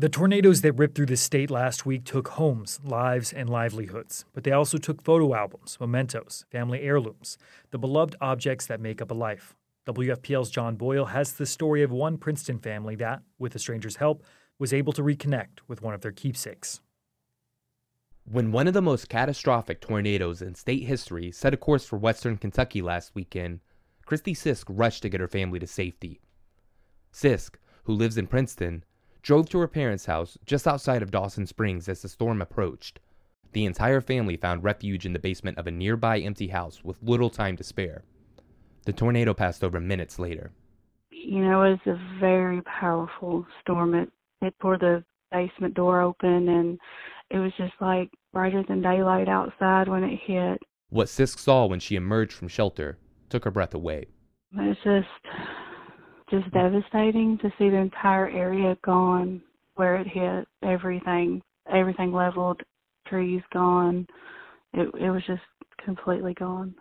The tornadoes that ripped through the state last week took homes, lives, and livelihoods, but they also took photo albums, mementos, family heirlooms, the beloved objects that make up a life. WFPL's John Boyle has the story of one Princeton family that, with a stranger's help, was able to reconnect with one of their keepsakes. When one of the most catastrophic tornadoes in state history set a course for western Kentucky last weekend, Christy Sisk rushed to get her family to safety. Sisk, who lives in Princeton, drove to her parents' house just outside of Dawson Springs as the storm approached. The entire family found refuge in the basement of a nearby empty house with little time to spare. The tornado passed over minutes later. You know, it was a very powerful storm. It, it tore the basement door open, and it was just like brighter than daylight outside when it hit. What Sisk saw when she emerged from shelter took her breath away. It's just just devastating to see the entire area gone where it hit. Everything, everything leveled, trees gone. It it was just completely gone.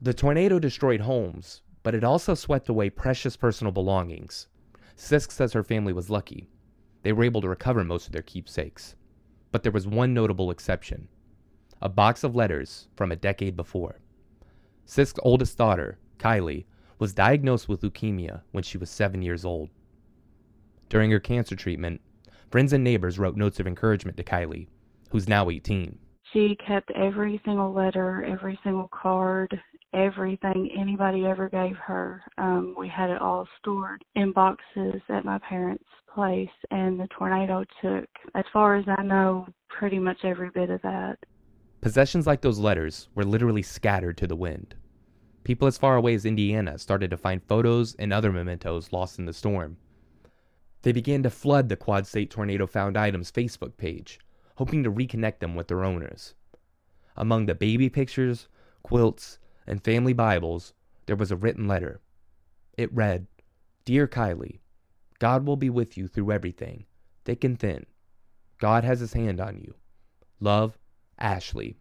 The tornado destroyed homes, but it also swept away precious personal belongings. Sisk says her family was lucky. They were able to recover most of their keepsakes. But there was one notable exception a box of letters from a decade before. Sisk's oldest daughter, Kylie, was diagnosed with leukemia when she was seven years old. During her cancer treatment, friends and neighbors wrote notes of encouragement to Kylie, who's now 18. She kept every single letter, every single card, everything anybody ever gave her. Um, we had it all stored in boxes at my parents' place, and the tornado took, as far as I know, pretty much every bit of that. Possessions like those letters were literally scattered to the wind. People as far away as Indiana started to find photos and other mementos lost in the storm. They began to flood the Quad State Tornado Found Items Facebook page, hoping to reconnect them with their owners. Among the baby pictures, quilts, and family Bibles, there was a written letter. It read, Dear Kylie, God will be with you through everything, thick and thin. God has his hand on you. Love, Ashley.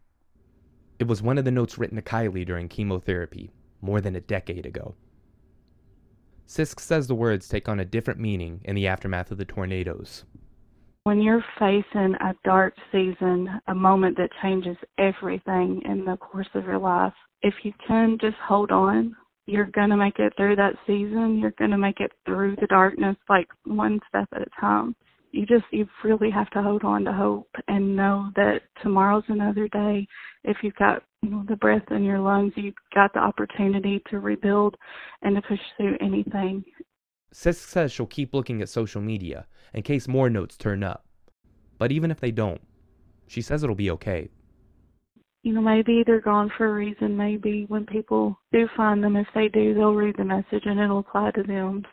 It was one of the notes written to Kylie during chemotherapy, more than a decade ago. Sisk says the words take on a different meaning in the aftermath of the tornadoes. When you're facing a dark season, a moment that changes everything in the course of your life, if you can just hold on, you're going to make it through that season. You're going to make it through the darkness, like one step at a time you just you really have to hold on to hope and know that tomorrow's another day. If you've got you know the breath in your lungs you've got the opportunity to rebuild and to push through anything. Sisk says she'll keep looking at social media in case more notes turn up. But even if they don't she says it'll be okay. You know maybe they're gone for a reason. Maybe when people do find them if they do they'll read the message and it'll apply to them.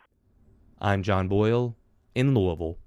I'm john boyle in louisville